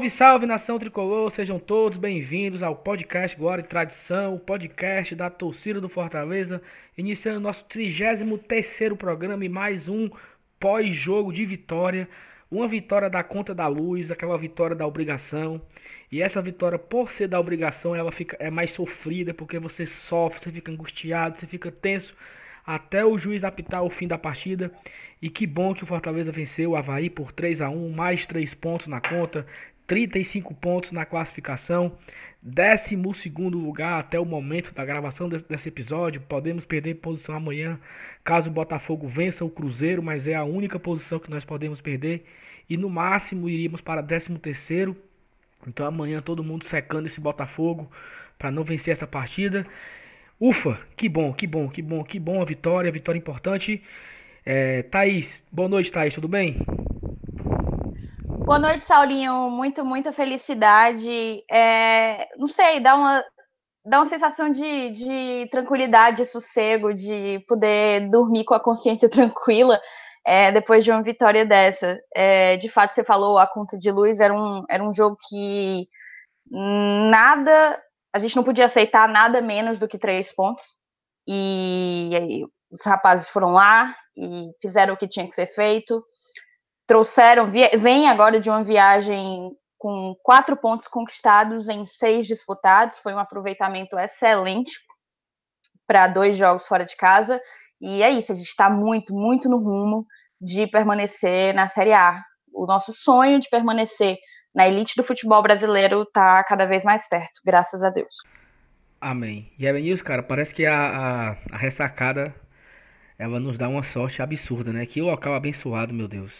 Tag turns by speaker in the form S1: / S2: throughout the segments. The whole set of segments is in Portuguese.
S1: Salve, salve nação tricolor, sejam todos bem-vindos ao podcast Glória e Tradição, o podcast da torcida do Fortaleza, iniciando nosso 33 programa e mais um pós-jogo de vitória. Uma vitória da conta da luz, aquela vitória da obrigação. E essa vitória, por ser da obrigação, ela fica é mais sofrida porque você sofre, você fica angustiado, você fica tenso até o juiz apitar o fim da partida. E que bom que o Fortaleza venceu o Havaí por 3 a 1 mais 3 pontos na conta, 35 pontos na classificação, 12 lugar até o momento da gravação desse episódio. Podemos perder posição amanhã caso o Botafogo vença o Cruzeiro, mas é a única posição que nós podemos perder. E no máximo iríamos para 13. Então amanhã todo mundo secando esse Botafogo para não vencer essa partida. Ufa, que bom, que bom, que bom, que bom a vitória, vitória importante. É, Thaís, boa noite, Thaís, tudo bem?
S2: Boa noite, Saulinho. Muito, muita felicidade. É, não sei, dá uma, dá uma sensação de, de tranquilidade, sossego, de poder dormir com a consciência tranquila é, depois de uma vitória dessa. É, de fato, você falou a conta de luz, era um, era um jogo que nada, a gente não podia aceitar nada menos do que três pontos. E, e os rapazes foram lá e fizeram o que tinha que ser feito trouxeram, vem agora de uma viagem com quatro pontos conquistados em seis disputados, foi um aproveitamento excelente para dois jogos fora de casa, e é isso, a gente está muito, muito no rumo de permanecer na Série A. O nosso sonho de permanecer na elite do futebol brasileiro está cada vez mais perto, graças a Deus.
S1: Amém. E é isso, cara, parece que a, a, a ressacada ela nos dá uma sorte absurda, né? Que local abençoado, meu Deus.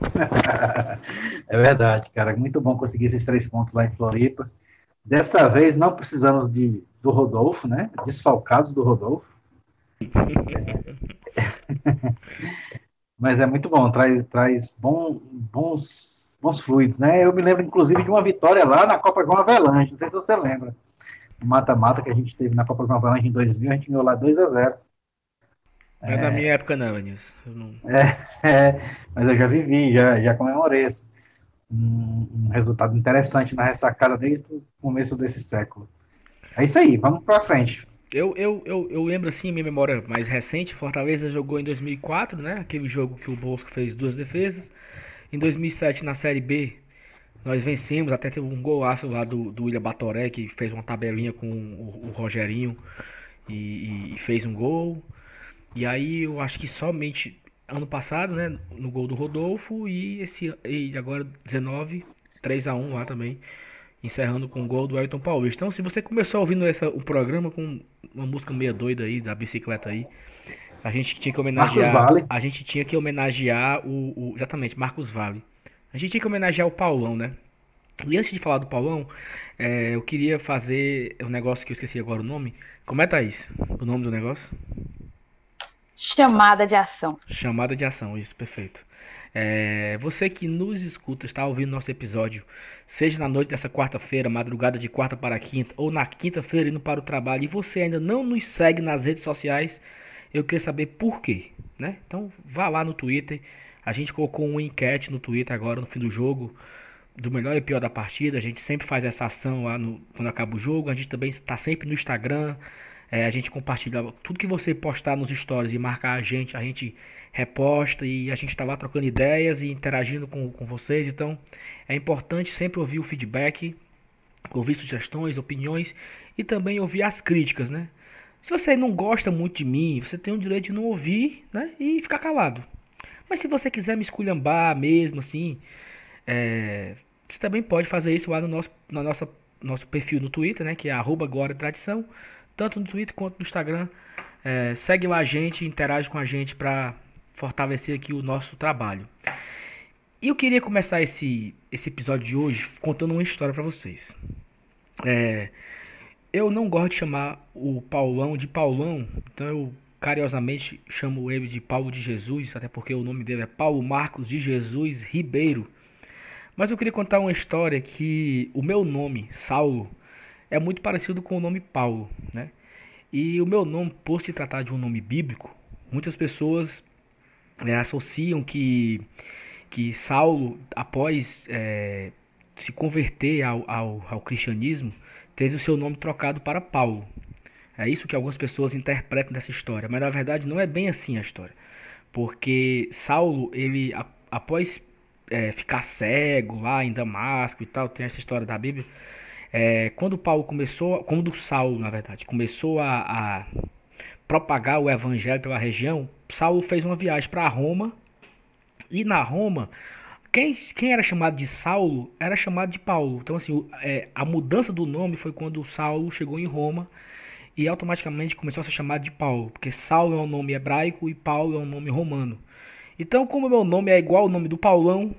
S3: é verdade, cara. Muito bom conseguir esses três pontos lá em Floripa. Dessa vez não precisamos de, do Rodolfo, né? Desfalcados do Rodolfo. Mas é muito bom, traz, traz bom, bons, bons fluidos, né? Eu me lembro, inclusive, de uma vitória lá na Copa João Avelange, não sei se você lembra. O mata-mata que a gente teve na Copa João Avelange em 2000, a gente ganhou lá 2 a 0
S1: não é, da minha época, não, Nilson.
S3: Não... É, é, mas eu já vivi, já, já comemorei esse, um, um, resultado interessante na ressacada desde o começo desse século. É isso aí, vamos para frente.
S1: Eu, eu, eu, eu lembro assim, minha memória mais recente, Fortaleza jogou em 2004, né? Aquele jogo que o Bosco fez duas defesas. Em 2007, na Série B, nós vencemos, até teve um golaço lá do, do William Batoré, que fez uma tabelinha com o, o Rogerinho e, e, fez um gol. E aí eu acho que somente ano passado, né, no gol do Rodolfo e esse e agora 19, 3 a 1 lá também, encerrando com o gol do Elton Paulista. Então, se você começou ouvindo essa, o programa com uma música meia doida aí da bicicleta aí, a gente tinha que homenagear, vale. a gente tinha que homenagear o, o exatamente Marcos Vale. A gente tinha que homenagear o Paulão, né? E antes de falar do Paulão, é, eu queria fazer um negócio que eu esqueci agora o nome. Como é, Thaís? O nome do negócio?
S2: Chamada de ação.
S1: Chamada de ação, isso, perfeito. É, você que nos escuta, está ouvindo nosso episódio, seja na noite dessa quarta-feira, madrugada de quarta para quinta, ou na quinta-feira indo para o trabalho, e você ainda não nos segue nas redes sociais, eu queria saber por quê, né? Então vá lá no Twitter, a gente colocou uma enquete no Twitter agora no fim do jogo, do melhor e pior da partida, a gente sempre faz essa ação lá no, quando acaba o jogo, a gente também está sempre no Instagram, é, a gente compartilha tudo que você postar nos stories e marcar a gente, a gente reposta e a gente está lá trocando ideias e interagindo com, com vocês. Então é importante sempre ouvir o feedback, ouvir sugestões, opiniões e também ouvir as críticas, né? Se você não gosta muito de mim, você tem o direito de não ouvir, né? E ficar calado. Mas se você quiser me esculhambar mesmo, assim, é, você também pode fazer isso lá no nosso, no nosso, nosso perfil no Twitter, né? Que é arroba Glória Tradição tanto no Twitter quanto no Instagram. É, segue lá a gente, interage com a gente para fortalecer aqui o nosso trabalho. E eu queria começar esse, esse episódio de hoje contando uma história para vocês. É, eu não gosto de chamar o Paulão de Paulão, então eu carinhosamente chamo ele de Paulo de Jesus, até porque o nome dele é Paulo Marcos de Jesus Ribeiro. Mas eu queria contar uma história que o meu nome, Saulo, é muito parecido com o nome Paulo, né? E o meu nome, por se tratar de um nome bíblico, muitas pessoas é, associam que, que Saulo, após é, se converter ao, ao, ao cristianismo, teve o seu nome trocado para Paulo. É isso que algumas pessoas interpretam dessa história, mas na verdade não é bem assim a história. Porque Saulo, ele após é, ficar cego lá em Damasco e tal, tem essa história da Bíblia. É, quando Paulo começou, quando Saulo, na verdade, começou a, a propagar o evangelho pela região, Saulo fez uma viagem para Roma. E na Roma, quem, quem era chamado de Saulo era chamado de Paulo. Então, assim, é, a mudança do nome foi quando Saulo chegou em Roma e automaticamente começou a ser chamado de Paulo, porque Saulo é um nome hebraico e Paulo é um nome romano. Então, como meu nome é igual ao nome do Paulão,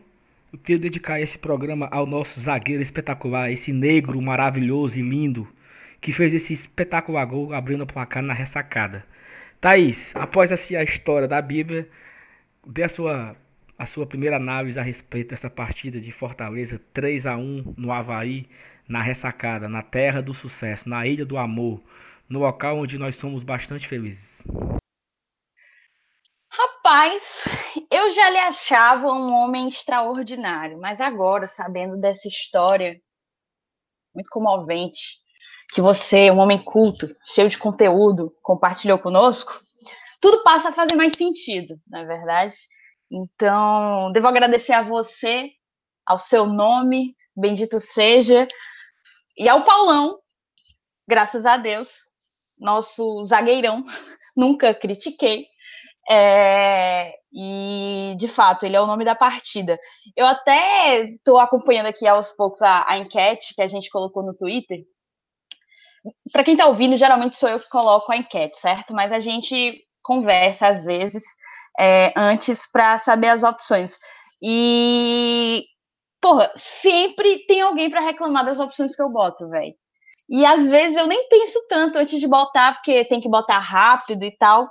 S1: eu queria dedicar esse programa ao nosso zagueiro espetacular, esse negro maravilhoso e lindo, que fez esse espetacular gol abrindo o placar na ressacada. Thaís, após assim a história da Bíblia, dê a sua, a sua primeira análise a respeito dessa partida de Fortaleza 3 a 1 no Havaí, na ressacada, na terra do sucesso, na ilha do amor, no local onde nós somos bastante felizes.
S2: Rapaz, eu já lhe achava um homem extraordinário, mas agora, sabendo dessa história muito comovente, que você, um homem culto, cheio de conteúdo, compartilhou conosco, tudo passa a fazer mais sentido, não é verdade? Então, devo agradecer a você, ao seu nome, bendito seja, e ao Paulão, graças a Deus, nosso zagueirão, nunca critiquei. É, e de fato, ele é o nome da partida. Eu até estou acompanhando aqui aos poucos a, a enquete que a gente colocou no Twitter, para quem está ouvindo, geralmente sou eu que coloco a enquete, certo? Mas a gente conversa às vezes é, antes para saber as opções. E, porra, sempre tem alguém para reclamar das opções que eu boto, velho. E às vezes eu nem penso tanto antes de botar, porque tem que botar rápido e tal.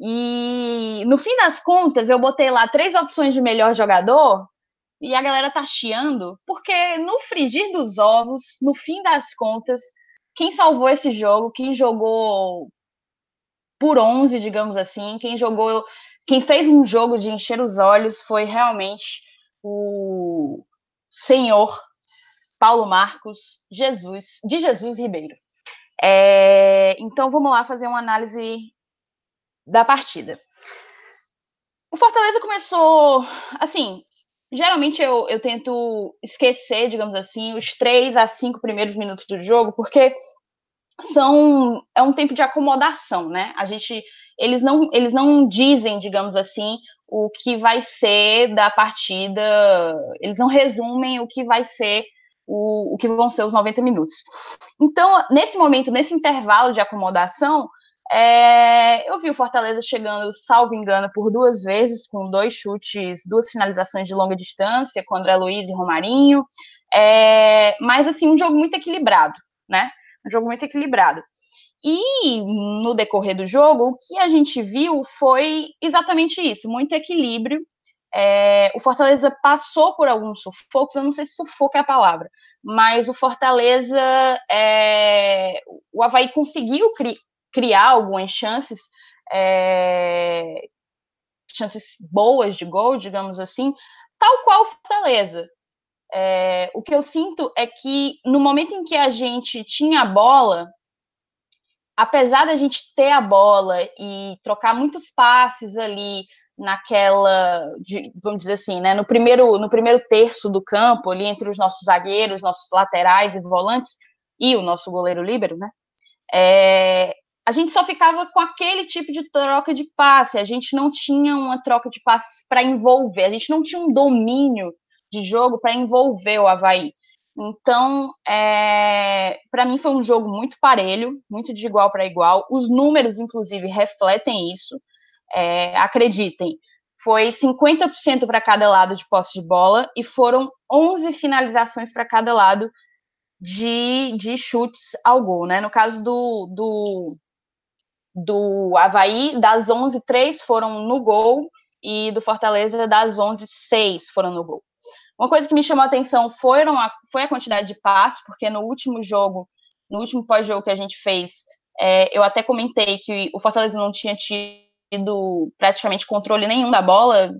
S2: E no fim das contas, eu botei lá três opções de melhor jogador e a galera tá chiando, porque no frigir dos ovos, no fim das contas, quem salvou esse jogo, quem jogou por 11, digamos assim, quem jogou, quem fez um jogo de encher os olhos foi realmente o senhor Paulo Marcos Jesus, de Jesus Ribeiro. É, então vamos lá fazer uma análise da partida. O Fortaleza começou assim, Geralmente eu, eu tento esquecer, digamos assim, os três a cinco primeiros minutos do jogo, porque são é um tempo de acomodação, né? A gente eles não eles não dizem, digamos assim, o que vai ser da partida, eles não resumem o que vai ser o, o que vão ser os 90 minutos. Então, nesse momento, nesse intervalo de acomodação, é, eu vi o Fortaleza chegando, salvo engano, por duas vezes, com dois chutes, duas finalizações de longa distância, com André Luiz e Romarinho. É, mas, assim, um jogo muito equilibrado, né? Um jogo muito equilibrado. E no decorrer do jogo, o que a gente viu foi exatamente isso: muito equilíbrio. É, o Fortaleza passou por alguns sufocos, eu não sei se sufoco é a palavra, mas o Fortaleza, é, o Havaí conseguiu cri criar algumas chances, é, chances boas de gol, digamos assim, tal qual o Fortaleza. É, o que eu sinto é que no momento em que a gente tinha a bola, apesar da gente ter a bola e trocar muitos passes ali naquela, de, vamos dizer assim, né, no primeiro no primeiro terço do campo, ali entre os nossos zagueiros, nossos laterais e volantes e o nosso goleiro líbero, né? É, a gente só ficava com aquele tipo de troca de passe, a gente não tinha uma troca de passes para envolver, a gente não tinha um domínio de jogo para envolver o Havaí. Então, é, para mim foi um jogo muito parelho, muito de igual para igual. Os números, inclusive, refletem isso. É, acreditem, foi 50% para cada lado de posse de bola e foram 11 finalizações para cada lado de, de chutes ao gol. Né? No caso do, do, do Havaí, das 11, 3 foram no gol, e do Fortaleza, das 11, 6 foram no gol. Uma coisa que me chamou a atenção foram a, foi a quantidade de passes, porque no último jogo, no último pós-jogo que a gente fez, é, eu até comentei que o Fortaleza não tinha tido praticamente controle nenhum da bola,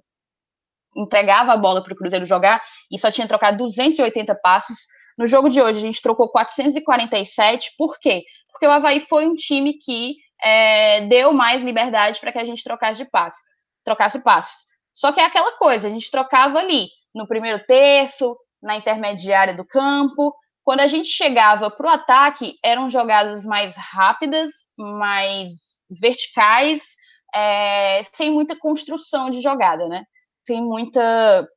S2: entregava a bola para o Cruzeiro jogar e só tinha trocado 280 passos. No jogo de hoje, a gente trocou 447. Por quê? Porque o Havaí foi um time que é, deu mais liberdade para que a gente trocasse de passe, trocasse passos. Só que é aquela coisa, a gente trocava ali, no primeiro terço, na intermediária do campo. Quando a gente chegava para o ataque, eram jogadas mais rápidas, mais verticais, é, sem muita construção de jogada, né? Sem muita,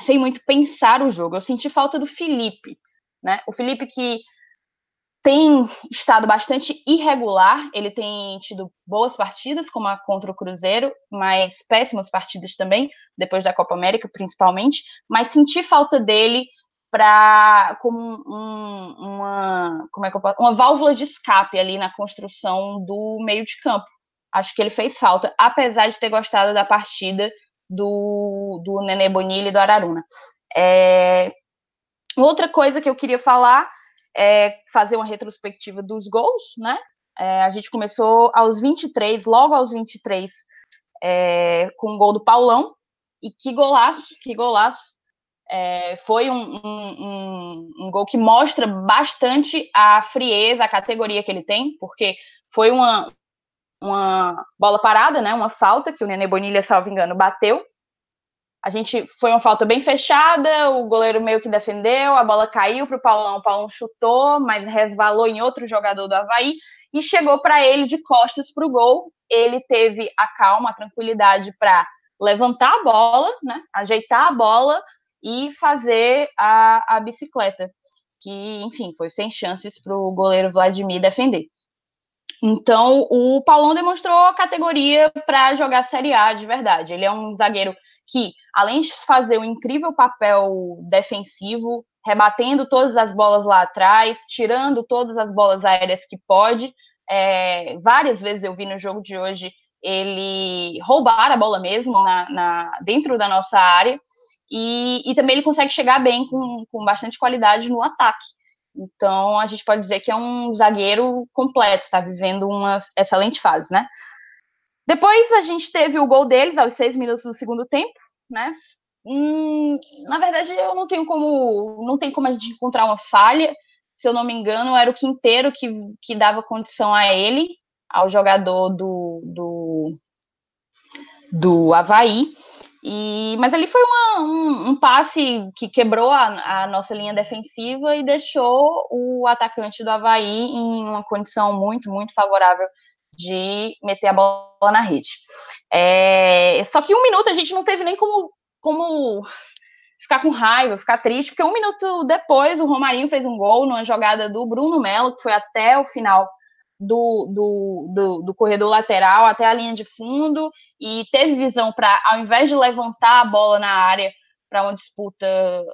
S2: sem muito pensar o jogo. Eu senti falta do Felipe, né? O Felipe que tem estado bastante irregular, ele tem tido boas partidas, como a contra o Cruzeiro, mas péssimas partidas também, depois da Copa América, principalmente, mas senti falta dele para como um, uma como é que eu posso, uma válvula de escape ali na construção do meio de campo. Acho que ele fez falta, apesar de ter gostado da partida do, do Nenê Bonilha e do Araruna. É, outra coisa que eu queria falar é fazer uma retrospectiva dos gols, né? É, a gente começou aos 23, logo aos 23, é, com o gol do Paulão. E que golaço, que golaço. É, foi um, um, um, um, gol que mostra bastante a frieza, a categoria que ele tem, porque foi uma, uma bola parada, né? Uma falta que o Nenê Bonilha, salvo engano, bateu. A gente foi uma falta bem fechada, o goleiro meio que defendeu, a bola caiu para o Paulão, o Paulão chutou, mas resvalou em outro jogador do Havaí e chegou para ele de costas para o gol. Ele teve a calma, a tranquilidade para levantar a bola, né, ajeitar a bola e fazer a, a bicicleta, que, enfim, foi sem chances para o goleiro Vladimir defender. Então, o Paulão demonstrou categoria para jogar Série A de verdade. Ele é um zagueiro que, além de fazer um incrível papel defensivo, rebatendo todas as bolas lá atrás, tirando todas as bolas aéreas que pode, é, várias vezes eu vi no jogo de hoje ele roubar a bola mesmo na, na dentro da nossa área, e, e, também ele consegue chegar bem com, com bastante qualidade no ataque. Então a gente pode dizer que é um zagueiro completo, está vivendo uma excelente fase, né? Depois a gente teve o gol deles aos seis minutos do segundo tempo, né? Hum, na verdade, eu não tenho como não tem como a gente encontrar uma falha. Se eu não me engano, era o Quinteiro que, que dava condição a ele, ao jogador do, do, do Havaí. E, mas ali foi uma, um, um, passe que quebrou a, a, nossa linha defensiva e deixou o atacante do Havaí em uma condição muito, muito favorável de meter a bola na rede. É, só que um minuto a gente não teve nem como, como ficar com raiva, ficar triste, porque um minuto depois o Romarinho fez um gol numa jogada do Bruno Melo, que foi até o final do, do, do, do corredor lateral, até a linha de fundo, e teve visão para, ao invés de levantar a bola na área para uma disputa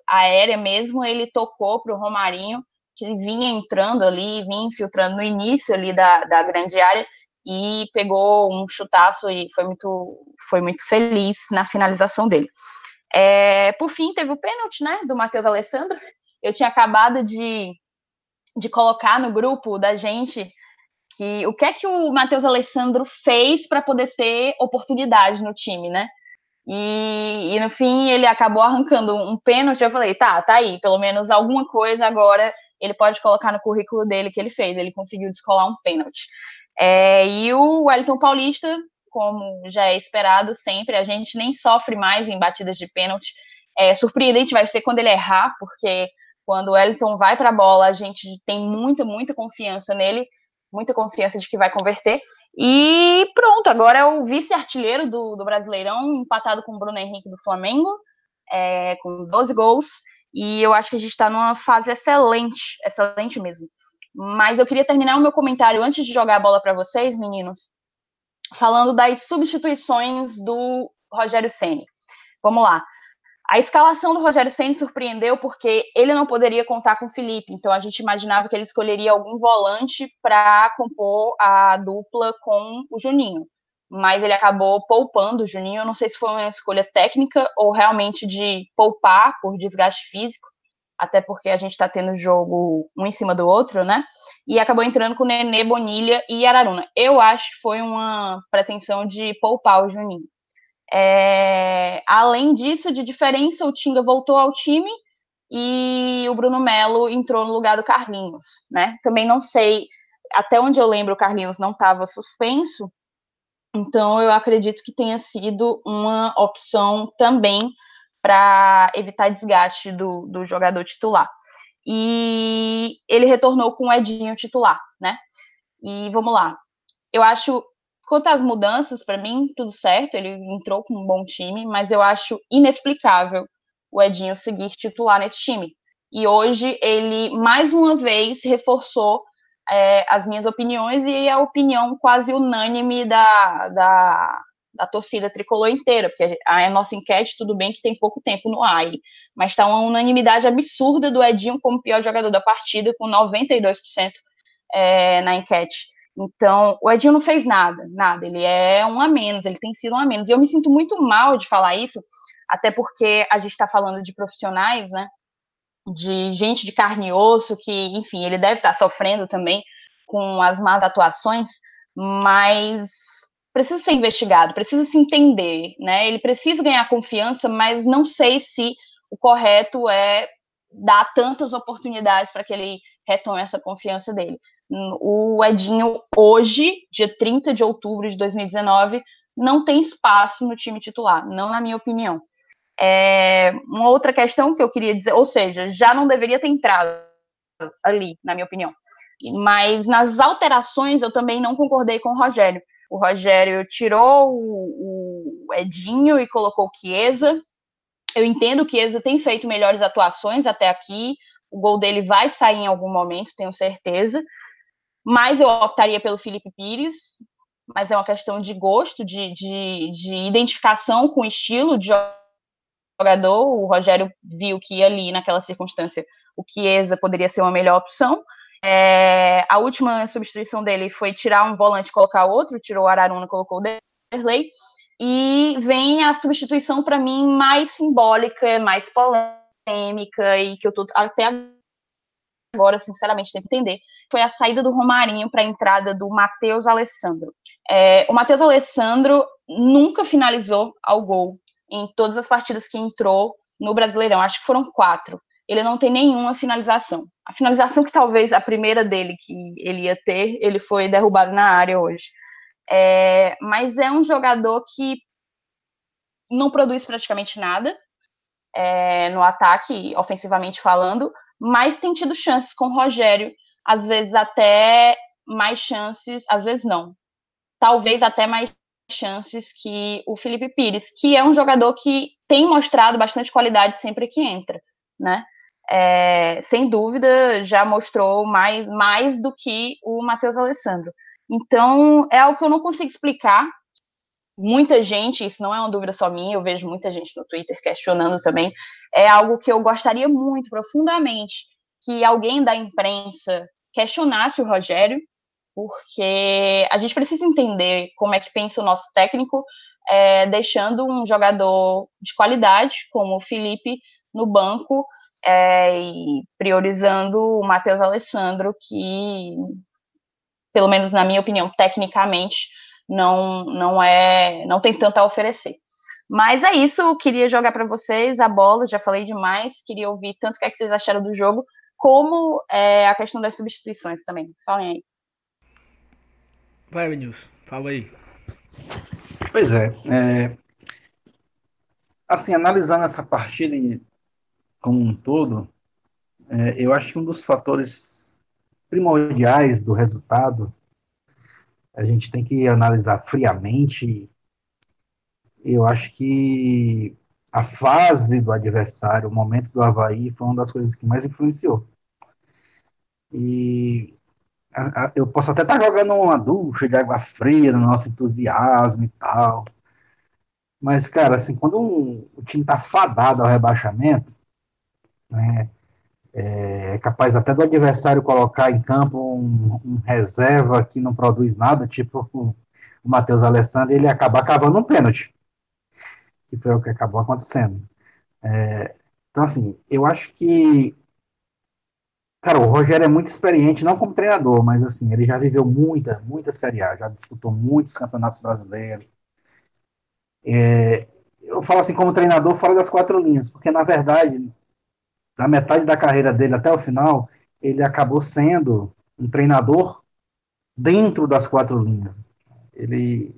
S2: aérea mesmo, ele tocou para o Romarinho, que vinha entrando ali, vinha infiltrando no início ali da, da grande área, e pegou um chutaço e foi muito, foi muito feliz na finalização dele. É, por fim, teve o pênalti, né, do Matheus Alessandro. Eu tinha acabado de, de colocar no grupo da gente que o que é que o Matheus Alessandro fez para poder ter oportunidade no time, né? E, e, no fim ele acabou arrancando um pênalti. Eu falei, tá, tá aí, pelo menos alguma coisa agora ele pode colocar no currículo dele que ele fez. Ele conseguiu descolar um pênalti. É, e o Wellington Paulista, como já é esperado sempre, a gente nem sofre mais em batidas de pênalti. É, surpreendente vai ser quando ele errar, porque quando o Wellington vai para a bola, a gente tem muita, muita confiança nele, muita confiança de que vai converter. E pronto, agora é o vice-artilheiro do, do Brasileirão, empatado com o Bruno Henrique do Flamengo, é, com 12 gols. E eu acho que a gente está numa fase excelente, excelente mesmo. Mas eu queria terminar o meu comentário antes de jogar a bola para vocês, meninos, falando das substituições do Rogério Ceni. Vamos lá. A escalação do Rogério Ceni surpreendeu porque ele não poderia contar com o Felipe, então a gente imaginava que ele escolheria algum volante para compor a dupla com o Juninho. Mas ele acabou poupando o Juninho. Eu não sei se foi uma escolha técnica ou realmente de poupar por desgaste físico até porque a gente está tendo jogo um em cima do outro, né? E acabou entrando com Nenê, Bonilha e Araruna. Eu acho que foi uma pretensão de poupar o Juninho. É, além disso, de diferença, o Tinga voltou ao time e o Bruno Melo entrou no lugar do Carlinhos, né? Também não sei, até onde eu lembro, o Carlinhos não estava suspenso, então eu acredito que tenha sido uma opção também para evitar desgaste do, do jogador titular. E ele retornou com o Edinho titular, né? E vamos lá. Eu acho, quanto às mudanças, para mim, tudo certo. Ele entrou com um bom time, mas eu acho inexplicável o Edinho seguir titular nesse time. E hoje ele, mais uma vez, reforçou é, as minhas opiniões e a opinião quase unânime da, da, da torcida tricolor inteira, porque a, a, nossa enquete, tudo bem que tem pouco tempo no ar, mas está uma unanimidade absurda do Edinho como pior jogador da partida, com 92% é, na enquete. Então, o Edinho não fez nada, nada. Ele é um a menos, ele tem sido um a menos. E eu me sinto muito mal de falar isso, até porque a gente está falando de profissionais, né? De gente de carne e osso, que, enfim, ele deve estar tá sofrendo também com as más atuações, mas precisa ser investigado, precisa se entender, né? Ele precisa ganhar confiança, mas não sei se o correto é dar tantas oportunidades para que ele retome essa confiança dele. O Edinho, hoje, dia 30 de outubro de 2019, não tem espaço no time titular, não na minha opinião. É, uma outra questão que eu queria dizer, ou seja, já não deveria ter entrado ali, na minha opinião. Mas nas alterações eu também não concordei com o Rogério. O Rogério tirou o, o Edinho e colocou o Chiesa. Eu entendo que o Chiesa tem feito melhores atuações até aqui. O gol dele vai sair em algum momento, tenho certeza. Mas eu optaria pelo Felipe Pires. Mas é uma questão de gosto, de, de, de identificação com o estilo de jogador, o Rogério viu que ali, naquela circunstância, o Chiesa poderia ser uma melhor opção. É, a última substituição dele foi tirar um volante e colocar outro, tirou o Araruna colocou o Derley. E vem a substituição, para mim, mais simbólica, mais polêmica, e que eu tô até agora, sinceramente, tem que entender, foi a saída do Romarinho para a entrada do Matheus Alessandro. É, o Matheus Alessandro nunca finalizou ao gol em todas as partidas que entrou no Brasileirão, acho que foram quatro. Ele não tem nenhuma finalização. A finalização que talvez a primeira dele que ele ia ter, ele foi derrubado na área hoje. É, mas é um jogador que não produz praticamente nada é, no ataque, ofensivamente falando, mas tem tido chances com o Rogério, às vezes até mais chances, às vezes não. Talvez até mais chances que o Felipe Pires, que é um jogador que tem mostrado bastante qualidade sempre que entra, né? É, sem dúvida, já mostrou mais, mais do que o Matheus Alessandro. Então, é algo que eu não consigo explicar. Muita gente, isso não é uma dúvida só minha, eu vejo muita gente no Twitter questionando também. É algo que eu gostaria muito, profundamente, que alguém da imprensa questionasse o Rogério, porque a gente precisa entender como é que pensa o nosso técnico, é, deixando um jogador de qualidade, como o Felipe, no banco, é, e priorizando o Matheus Alessandro, que, pelo menos na minha opinião, tecnicamente, não, não é, não tem tanto a oferecer. Mas é isso, eu queria jogar para vocês a bola, já falei demais, queria ouvir tanto o que, é que vocês acharam do jogo, como é, a questão das substituições também. Falem aí.
S1: Vai, Vinícius, fala aí.
S3: Pois é, é, assim, analisando essa partida como um todo, é, eu acho que um dos fatores primordiais do resultado, a gente tem que analisar friamente, eu acho que a fase do adversário, o momento do Havaí, foi uma das coisas que mais influenciou. E eu posso até estar jogando uma ducha de água fria no nosso entusiasmo e tal. Mas, cara, assim, quando um, o time tá fadado ao rebaixamento, né, é, é capaz até do adversário colocar em campo um, um reserva que não produz nada, tipo o, Matheus Alessandro, ele acabar cavando um pênalti, que foi o que acabou acontecendo. É, então, assim, eu acho que Cara, o Rogério é muito experiente, não como treinador, mas assim, ele já viveu muita, muita Série A, já disputou muitos campeonatos brasileiros. É, eu falo assim como treinador fora das quatro linhas, porque na verdade, da metade da carreira dele até o final, ele acabou sendo um treinador dentro das quatro linhas. Ele,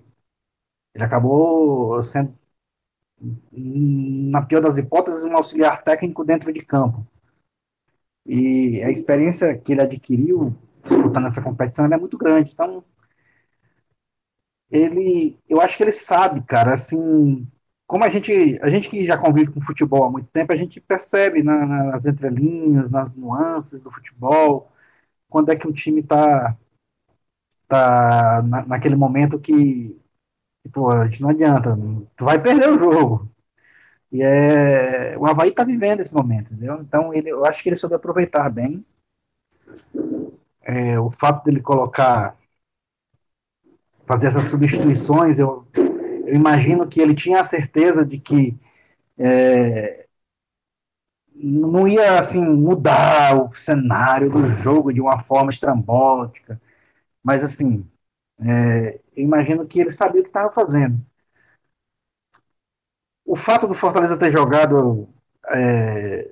S3: ele acabou sendo, na pior das hipóteses, um auxiliar técnico dentro de campo. E a experiência que ele adquiriu disputando essa competição é muito grande. Então, ele, eu acho que ele sabe, cara, assim, como a gente, a gente que já convive com futebol há muito tempo, a gente percebe na, nas entrelinhas, nas nuances do futebol, quando é que o time tá, tá na, naquele momento que, pô, a gente não adianta, tu vai perder o jogo. E é, o Havaí tá vivendo esse momento, entendeu? Então, ele, eu acho que ele soube aproveitar bem. É, o fato dele colocar fazer essas substituições, eu, eu imagino que ele tinha a certeza de que é, não ia assim mudar o cenário do jogo de uma forma estrambótica, mas assim, é, eu imagino que ele sabia o que estava fazendo. O fato do Fortaleza ter jogado é,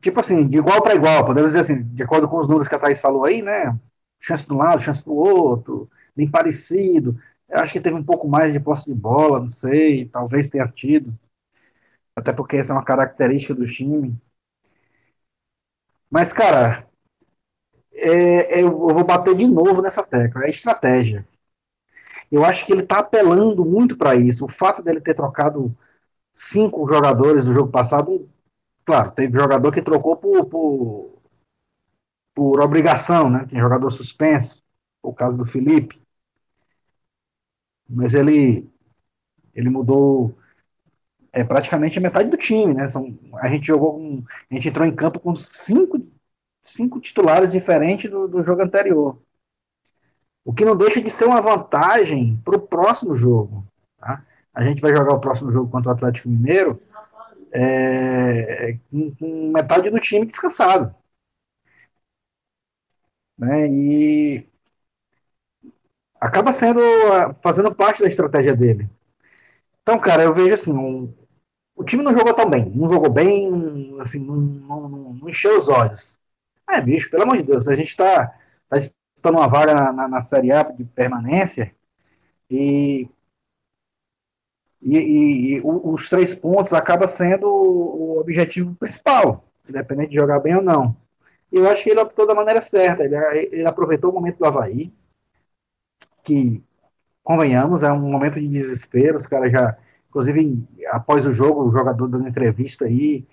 S3: tipo assim, de igual para igual, podemos dizer assim, de acordo com os números que a Thaís falou aí, né? Chance de um lado, chance do outro, bem parecido. Acho que teve um pouco mais de posse de bola, não sei, talvez tenha tido. Até porque essa é uma característica do time. Mas, cara, é, é, eu vou bater de novo nessa tecla. É estratégia. Eu acho que ele está apelando muito para isso. O fato dele ter trocado cinco jogadores do jogo passado, claro, teve jogador que trocou por, por, por obrigação, né? Tem jogador suspenso, o caso do Felipe mas ele, ele mudou é, praticamente a metade do time, né? São, a gente jogou a gente entrou em campo com cinco, cinco titulares diferentes do, do jogo anterior. O que não deixa de ser uma vantagem para o próximo jogo. Tá? A gente vai jogar o próximo jogo contra o Atlético Mineiro é, com, com metade do time descansado. Né? E acaba sendo fazendo parte da estratégia dele. Então, cara, eu vejo assim, um, o time não jogou tão bem, não jogou bem, assim, não, não, não, encheu os olhos. É, bicho, pelo amor de Deus, a gente está tá disputando uma vaga na, na, na, Série A de permanência e, e, e, e os três pontos acaba sendo o objetivo principal, independente de jogar bem ou não. E eu acho que ele optou da maneira certa, ele, ele aproveitou o momento do Havaí, que, convenhamos, é um momento de desespero. Os caras já, inclusive, após o jogo, o jogador dando entrevista aí,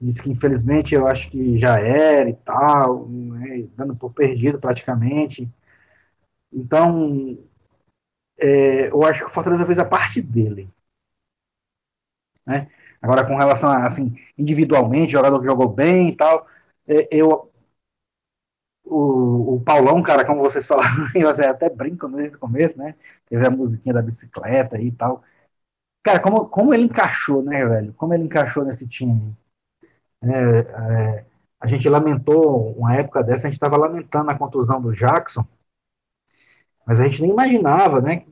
S3: disse que infelizmente eu acho que já era e tal, né, dando por perdido praticamente. Então, é, eu acho que o Fortaleza fez a parte dele. Né? Agora, com relação a, assim, individualmente, jogador que jogou bem e tal, é, eu o, o Paulão, cara, como vocês falaram, eu até brinco desde o começo, né? Teve a musiquinha da bicicleta e tal. Cara, como, como ele encaixou, né, velho? Como ele encaixou nesse time. É, é, a gente lamentou, uma época dessa, a gente estava lamentando a contusão do Jackson, mas a gente nem imaginava, né?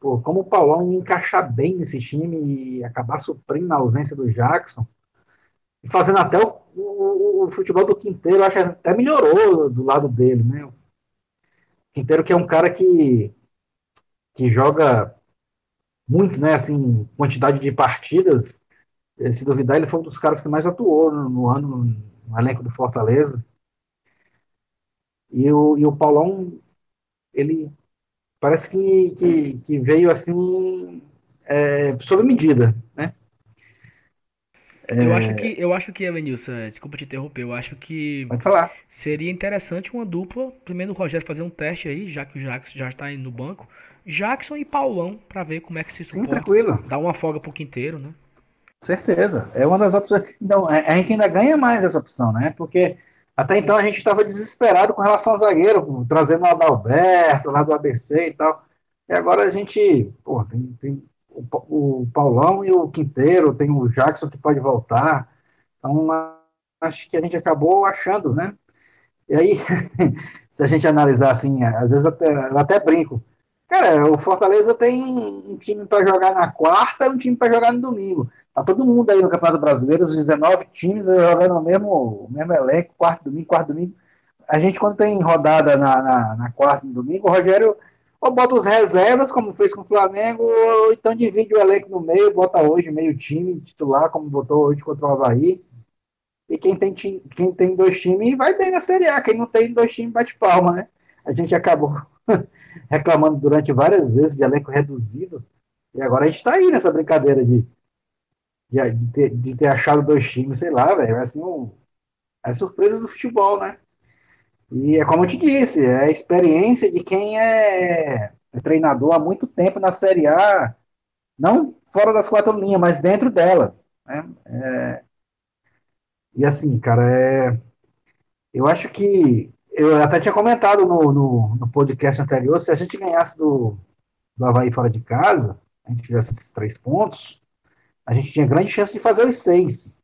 S3: Pô, como o Paulão ia encaixar bem nesse time e acabar suprindo a ausência do Jackson e fazendo até o, o, futebol do Quinteiro, acho até melhorou do lado dele, né? O Quinteiro que é um cara que, que joga muito, né? Assim, quantidade de partidas. Eh, se duvidar, ele foi um dos caras que mais atuou no, no ano no elenco do Fortaleza. E o, e o Paulão, ele parece que, que, que veio assim é, sob medida?
S1: Eu acho que, eu acho que, Evanilson, é, desculpa te interromper, eu acho que
S3: Pode falar.
S1: seria interessante uma dupla, primeiro o Rogério fazer um teste aí, já que o Jackson já está aí no banco, Jackson e Paulão, para ver como é que se
S3: suporta. Sim, tranquilo.
S1: Dar uma folga pro Quinteiro, né?
S3: Certeza, é uma das opções. Então, a gente ainda ganha mais essa opção, né? Porque até então a gente estava desesperado com relação ao zagueiro, trazendo o Adalberto lá do ABC e tal. E agora a gente, pô, tem, tem o, o Paulão e o Quinteiro, tem o Jackson que pode voltar. Então, acho que a gente acabou achando, né? E aí, se a gente analisar assim, às vezes até, eu até brinco. Cara, o Fortaleza tem um time para jogar na quarta e um time para jogar no domingo. Tá todo mundo aí no Campeonato Brasileiro, os 19 times jogando o mesmo, mesmo elenco, quarto domingo, quarto domingo. A gente, quando tem rodada na, na, na quarta e no domingo, o Rogério ou bota os reservas, como fez com o Flamengo, ou então divide o elenco no meio, bota hoje meio time titular, como botou hoje contra o Havaí. E quem tem, quem tem dois times vai bem na Série A, quem não tem dois times bate palma, né? A gente acabou reclamando durante várias vezes de elenco reduzido, e agora a gente está aí nessa brincadeira de, de, de, ter, de, ter, achado dois times, sei lá, velho, assim, um, as surpresas do futebol, né? E é como eu te disse, é a experiência de quem é, é treinador há muito tempo na Série A, não fora das quatro linhas, mas dentro dela. Né? É, e assim, cara, é, eu acho que eu até tinha comentado no, no, no, podcast anterior, se a gente ganhasse do, do Havaí fora de casa, a gente tivesse esses três pontos, a gente tinha grande chance de fazer os seis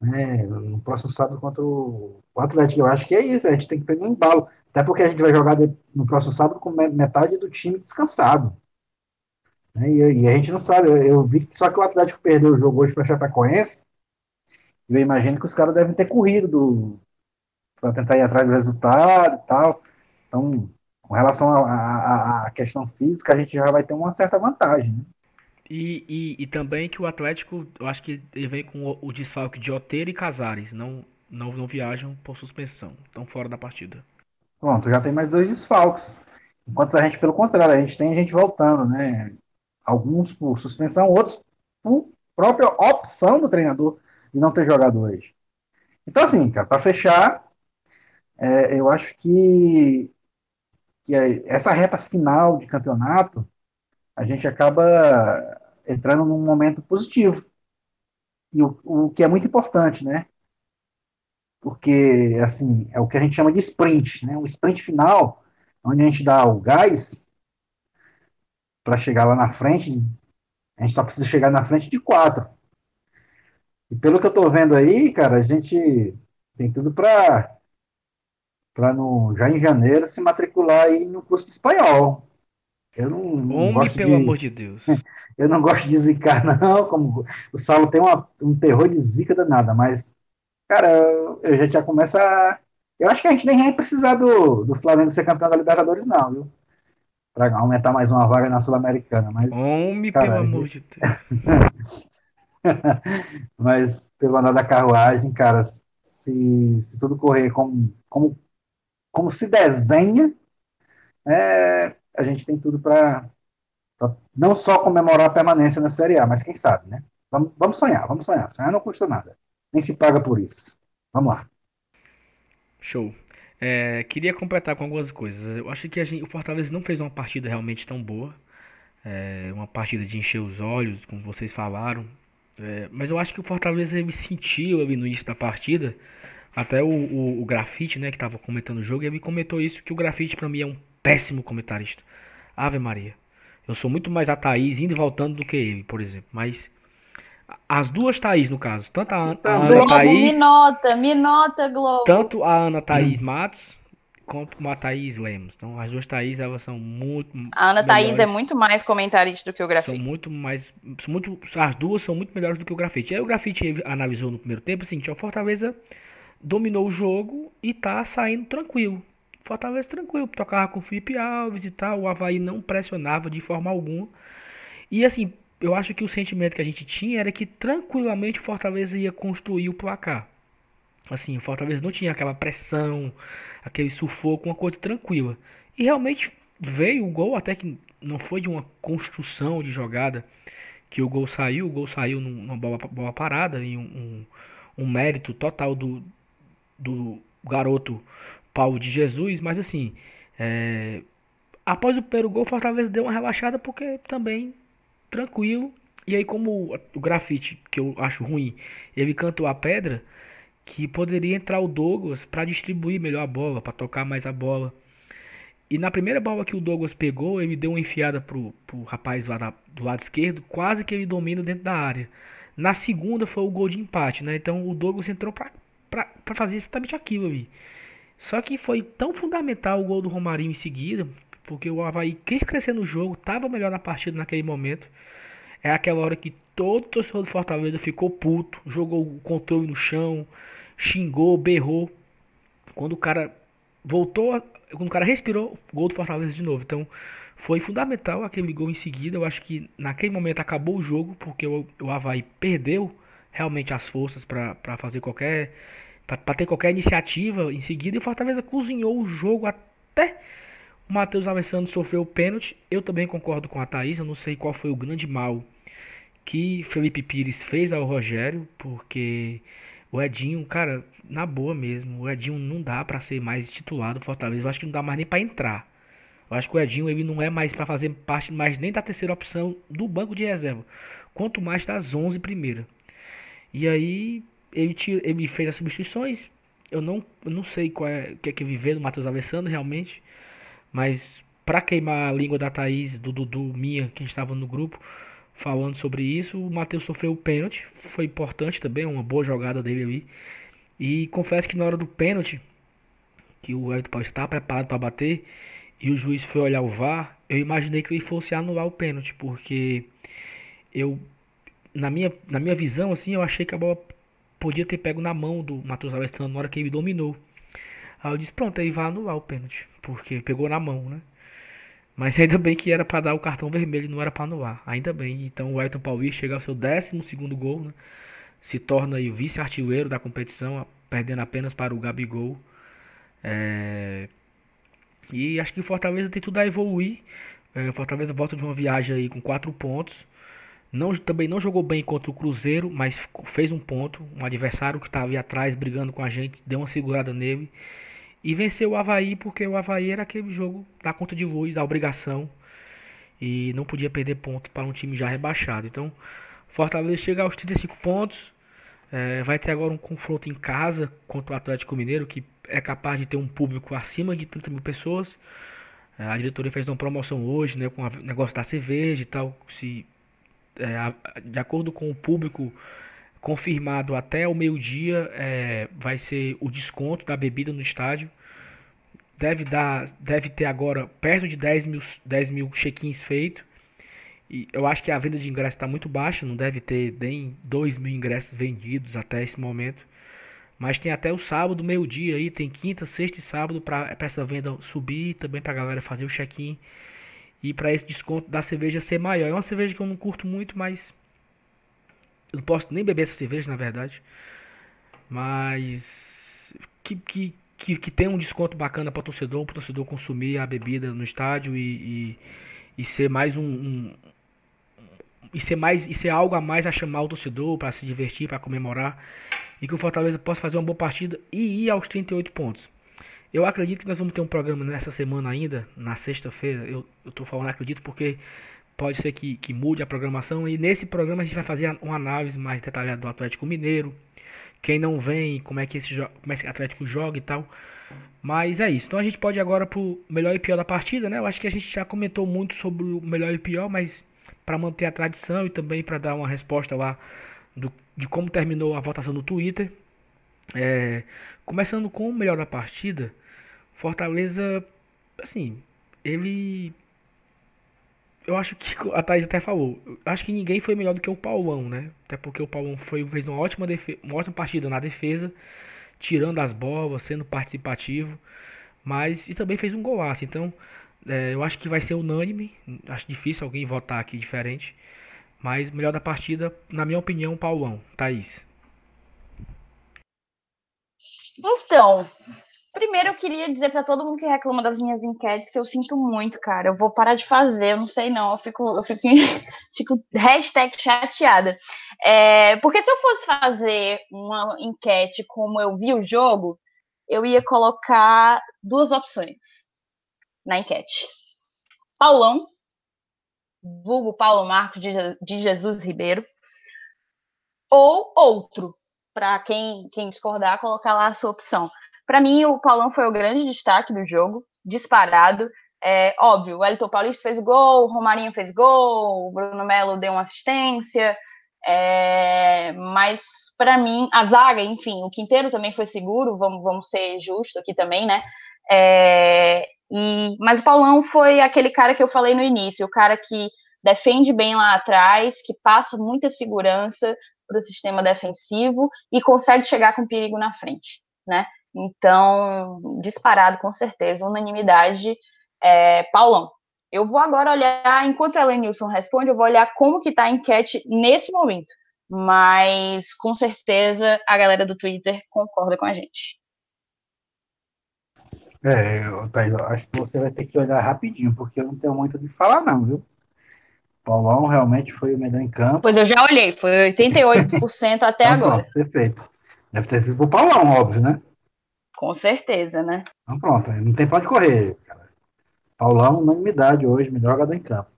S3: né, no próximo sábado contra o, Atlético. Eu acho que é isso, a gente tem que ter um embalo. Até porque a gente vai jogar no próximo sábado com metade do time descansado. Né, e, a gente não sabe, eu, vi que só que o Atlético perdeu o jogo hoje para Chapecoense. Eu imagino que os caras devem ter corrido para tentar ir atrás do resultado e tal. Então, com relação à questão física, a gente já vai ter uma certa vantagem. Né?
S1: E, e, e, também que o Atlético, eu acho que ele vem com o, o desfalque de Oteiro e Casares, não, não, não viajam por suspensão, estão fora da partida.
S3: Pronto, já tem mais dois desfalques. Enquanto a gente, pelo contrário, a gente tem gente voltando, né? Alguns por suspensão, outros por própria opção do treinador de não ter jogado hoje. Então, assim, cara, para fechar, é, eu acho que, que essa reta final de campeonato a gente acaba entrando num momento positivo. E o, o que é muito importante, né? Porque, assim, é o que a gente chama de sprint, né? Um sprint final, onde a gente dá o gás para chegar lá na frente, a gente só precisa chegar na frente de quatro. E pelo que eu estou vendo aí, cara, a gente tem tudo para para já em janeiro se matricular aí no curso de espanhol. Eu não, não
S1: Homem,
S3: gosto
S1: pelo
S3: de,
S1: amor de Deus.
S3: Eu não gosto de zicar, não. Como o Saulo tem uma, um terror de zica danada, mas, cara, eu, eu já, já começa. A, eu acho que a gente nem vai precisar do, do Flamengo ser campeão da Libertadores, não, viu? Pra aumentar mais uma vaga na Sul-Americana. Mas,
S1: Homem, cara, pelo amor de Deus.
S3: mas, pelo andar da carruagem, cara, se, se tudo correr como, como, como se desenha, é, a gente tem tudo para não só comemorar a permanência na Série A, mas quem sabe, né? Vamos, vamos sonhar, vamos sonhar. Sonhar não custa nada. Nem se paga por isso. Vamos lá.
S1: Show. É, queria completar com algumas coisas. Eu acho que gente, o Fortaleza não fez uma partida realmente tão boa. É, uma partida de encher os olhos, como vocês falaram. É, mas eu acho que o Fortaleza ele sentiu ali no início da partida. Até o, o, o Grafite, né, que estava comentando o jogo, ele comentou isso, que o Grafite para mim é um péssimo comentarista. Ave Maria. Eu sou muito mais a Thaís indo e voltando do que ele, por exemplo. Mas as duas Thaís, no caso. Tanto a, a Ana
S2: Globo,
S1: Thaís.
S2: Me nota, me nota, Globo.
S1: Tanto a Ana Thaís hum. Matos quanto a Thaís Lemos. Então as duas Thaís, elas são muito.
S2: A Ana melhores. Thaís é muito mais comentarista do que o grafite.
S1: São muito mais. São muito, as duas são muito melhores do que o grafite. Aí o grafite analisou no primeiro tempo assim: o Fortaleza dominou o jogo e tá saindo tranquilo. Fortaleza tranquilo, tocava com o Felipe Alves e tal, o Havaí não pressionava de forma alguma. E assim, eu acho que o sentimento que a gente tinha era que tranquilamente o Fortaleza ia construir o placar. Assim, o Fortaleza não tinha aquela pressão, aquele sufoco, uma coisa tranquila. E realmente veio o gol, até que não foi de uma construção de jogada que o gol saiu, o gol saiu numa bola, bola parada e um, um, um mérito total do, do garoto Paulo de Jesus, mas assim, é, após o primeiro gol, o Fortaleza deu uma relaxada porque também tranquilo. E aí, como o grafite, que eu acho ruim, ele cantou a pedra, que poderia entrar o Douglas para distribuir melhor a bola, para tocar mais a bola. E na primeira bola que o Douglas pegou, ele deu uma enfiada pro, pro rapaz lá da, do lado esquerdo, quase que ele domina dentro da área. Na segunda foi o gol de empate, né? Então o Douglas entrou para fazer exatamente aquilo ali. Só que foi tão fundamental o gol do Romarinho em seguida, porque o Havaí quis crescer no jogo, estava melhor na partida naquele momento. É aquela hora que todo torcedor do Fortaleza ficou puto, jogou o controle no chão, xingou, berrou. Quando o cara voltou, quando o cara respirou, gol do Fortaleza de novo. Então foi fundamental aquele gol em seguida. Eu acho que naquele momento acabou o jogo, porque o, o Havaí perdeu realmente as forças para fazer qualquer. Para ter qualquer iniciativa em seguida. E o Fortaleza cozinhou o jogo até o Matheus Alessandro sofreu o pênalti. Eu também concordo com a Thaís. Eu não sei qual foi o grande mal que Felipe Pires fez ao Rogério, porque o Edinho, cara, na boa mesmo, o Edinho não dá para ser mais titular do Fortaleza. Eu acho que não dá mais nem para entrar. Eu acho que o Edinho ele não é mais para fazer parte mais nem da terceira opção do banco de reserva, quanto mais das 11 primeira. E aí ele, tira, ele fez as substituições. Eu não, eu não sei qual é o que é que vê do Matheus Alessandro realmente, mas para queimar a língua da Thaís, do Dudu, minha, que estava no grupo, falando sobre isso, o Matheus sofreu o pênalti, foi importante também, uma boa jogada dele ali. E confesso que na hora do pênalti, que o Everton Paulista estava preparado para bater, e o juiz foi olhar o VAR, eu imaginei que ele fosse anular o pênalti, porque eu na minha, na minha visão assim, eu achei que a bola podia ter pego na mão do Matheus Alessandro na hora que ele dominou. Aí eu disse, pronto, aí vai anular o pênalti, porque pegou na mão, né? Mas ainda bem que era para dar o cartão vermelho, não era para anular. Ainda bem. Então o Ayrton Paulista chega ao seu 12 gol, né? se torna o vice-artilheiro da competição, perdendo apenas para o Gabigol. É... E acho que o Fortaleza tem tudo a evoluir. É, o Fortaleza volta de uma viagem aí com 4 pontos. Não, também não jogou bem contra o Cruzeiro, mas fez um ponto. Um adversário que estava aí atrás brigando com a gente, deu uma segurada nele. E venceu o Havaí porque o Havaí era aquele jogo da conta de luz, da obrigação. E não podia perder ponto para um time já rebaixado. Então, Fortaleza chega aos 35 pontos. É, vai ter agora um confronto em casa contra o Atlético Mineiro, que é capaz de ter um público acima de 30 mil pessoas. É, a diretoria fez uma promoção hoje, né, com o negócio da cerveja e tal. Se, é, de acordo com o público confirmado até o meio-dia é, vai ser o desconto da bebida no estádio. Deve, dar, deve ter agora perto de 10 mil, 10 mil check-ins feitos. E eu acho que a venda de ingressos está muito baixa, não deve ter nem 2 mil ingressos vendidos até esse momento. Mas tem até o sábado, meio-dia aí, tem quinta, sexta e sábado para essa venda subir, também para a galera fazer o check-in. E para esse desconto da cerveja ser maior. É uma cerveja que eu não curto muito, mas eu não posso nem beber essa cerveja, na verdade. Mas que, que, que, que tem um desconto bacana para o torcedor, para o torcedor consumir a bebida no estádio e, e, e ser mais um, um, e ser mais e ser algo a mais a chamar o torcedor para se divertir, para comemorar e que o Fortaleza possa fazer uma boa partida e ir aos 38 pontos. Eu acredito que nós vamos ter um programa nessa semana ainda, na sexta-feira. Eu, tô falando acredito porque pode ser que, que mude a programação. E nesse programa a gente vai fazer uma análise mais detalhada do Atlético Mineiro. Quem não vem, como é que esse, como é que Atlético joga e tal. Mas é isso. Então a gente pode ir agora pro melhor e pior da partida, né? Eu acho que a gente já comentou muito sobre o melhor e pior, mas para manter a tradição e também para dar uma resposta lá do, de como terminou a votação no Twitter. É, começando com o melhor da partida, Fortaleza, assim, ele eu acho que a Thaís até falou. Acho que ninguém foi melhor do que o Paulão, né? Até porque o Paulão foi, fez uma ótima, uma ótima partida na defesa, tirando as bolas, sendo participativo. Mas e também fez um golaço. Então, é, eu acho que vai ser unânime. Acho difícil alguém votar aqui diferente. Mas melhor da partida, na minha opinião, Paulão. Thaís.
S2: Então, Primeiro, eu queria dizer para todo mundo que reclama das minhas enquetes que eu sinto muito, cara. Eu vou parar de fazer, eu não sei não. Eu fico, eu fico, fico hashtag chateada. É, porque se eu fosse fazer uma enquete como eu vi o jogo, eu ia colocar duas opções na enquete. Paulão, vulgo Paulo Marcos de Jesus Ribeiro, ou outro, para quem, quem discordar, colocar lá a sua opção. Para mim, o Paulão foi o grande destaque do jogo, disparado. É, óbvio, o Elton Paulista fez gol, o Romarinho fez gol, o Bruno Melo deu uma assistência. É, mas para mim, a zaga, enfim, o Quinteiro também foi seguro, vamos, vamos ser justos aqui também, né? É, E, mas o Paulão foi aquele cara que eu falei no início, o cara que defende bem lá atrás, que passa muita segurança para o sistema defensivo e consegue chegar com perigo na frente, né? Então, disparado com certeza, unanimidade, é, Paulão. Eu vou agora olhar, enquanto a Elenilson responde, eu vou olhar como que está a enquete nesse momento. Mas, com certeza, a galera do Twitter concorda com a gente.
S3: É, Thaís, acho que você vai ter que olhar rapidinho, porque eu não tenho muito o que falar, não, viu? Paulão realmente foi o melhor em campo.
S2: Pois eu já olhei, foi 88% até então, agora.
S3: Pronto, perfeito. Deve ter sido pro Paulão, óbvio, né?
S2: Com certeza, né?
S3: Então pronto, não tem pra onde correr, cara. Paulão, unanimidade hoje, melhor jogador em campo.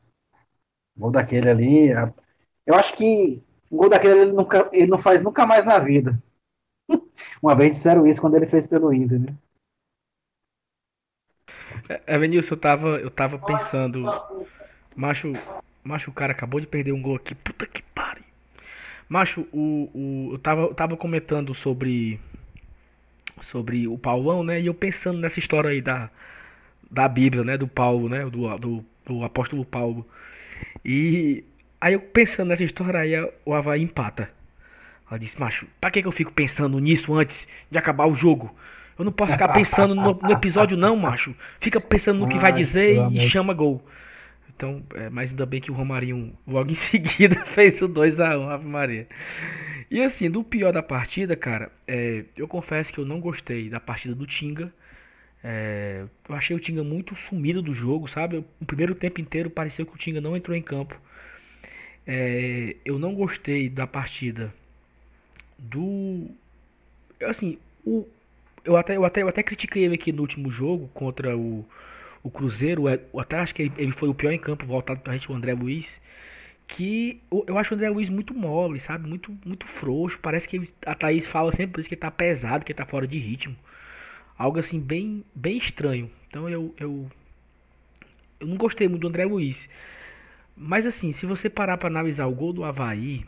S3: O gol daquele ali. Eu acho que o gol daquele ele, nunca, ele não faz nunca mais na vida. Uma vez disseram isso quando ele fez pelo Inter, né?
S1: Evanilson, eu tava, eu tava pensando. Macho, macho, o cara acabou de perder um gol aqui. Puta que pariu. Macho, o, o, eu, tava, eu tava comentando sobre. Sobre o Paulão, né? E eu pensando nessa história aí da, da Bíblia, né? Do Paulo, né? Do, do, do apóstolo Paulo. E aí eu pensando nessa história aí, o Havaí empata. Ela disse, macho, pra que, que eu fico pensando nisso antes de acabar o jogo? Eu não posso ficar pensando no, no episódio, não, macho. Fica pensando no que vai dizer e chama gol. Então, é, mas ainda bem que o Romarinho logo em seguida fez o 2x1, Ave Maria. E assim, do pior da partida, cara, é, eu confesso que eu não gostei da partida do Tinga. É, eu achei o Tinga muito sumido do jogo, sabe? O primeiro tempo inteiro pareceu que o Tinga não entrou em campo. É, eu não gostei da partida do. Assim, o, eu até, eu até, eu até critiquei ele aqui no último jogo contra o, o Cruzeiro. É, até acho que ele, foi o pior em campo, voltado pra gente, o André Luiz. Que eu, eu acho o André Luiz muito mole, sabe? Muito, muito frouxo. Parece que ele, a Thaís fala sempre por isso que ele tá pesado, que ele tá fora de ritmo. Algo assim, bem, bem estranho. Então eu, eu, eu não gostei muito do André Luiz. Mas assim, se você parar para analisar o gol do Havaí,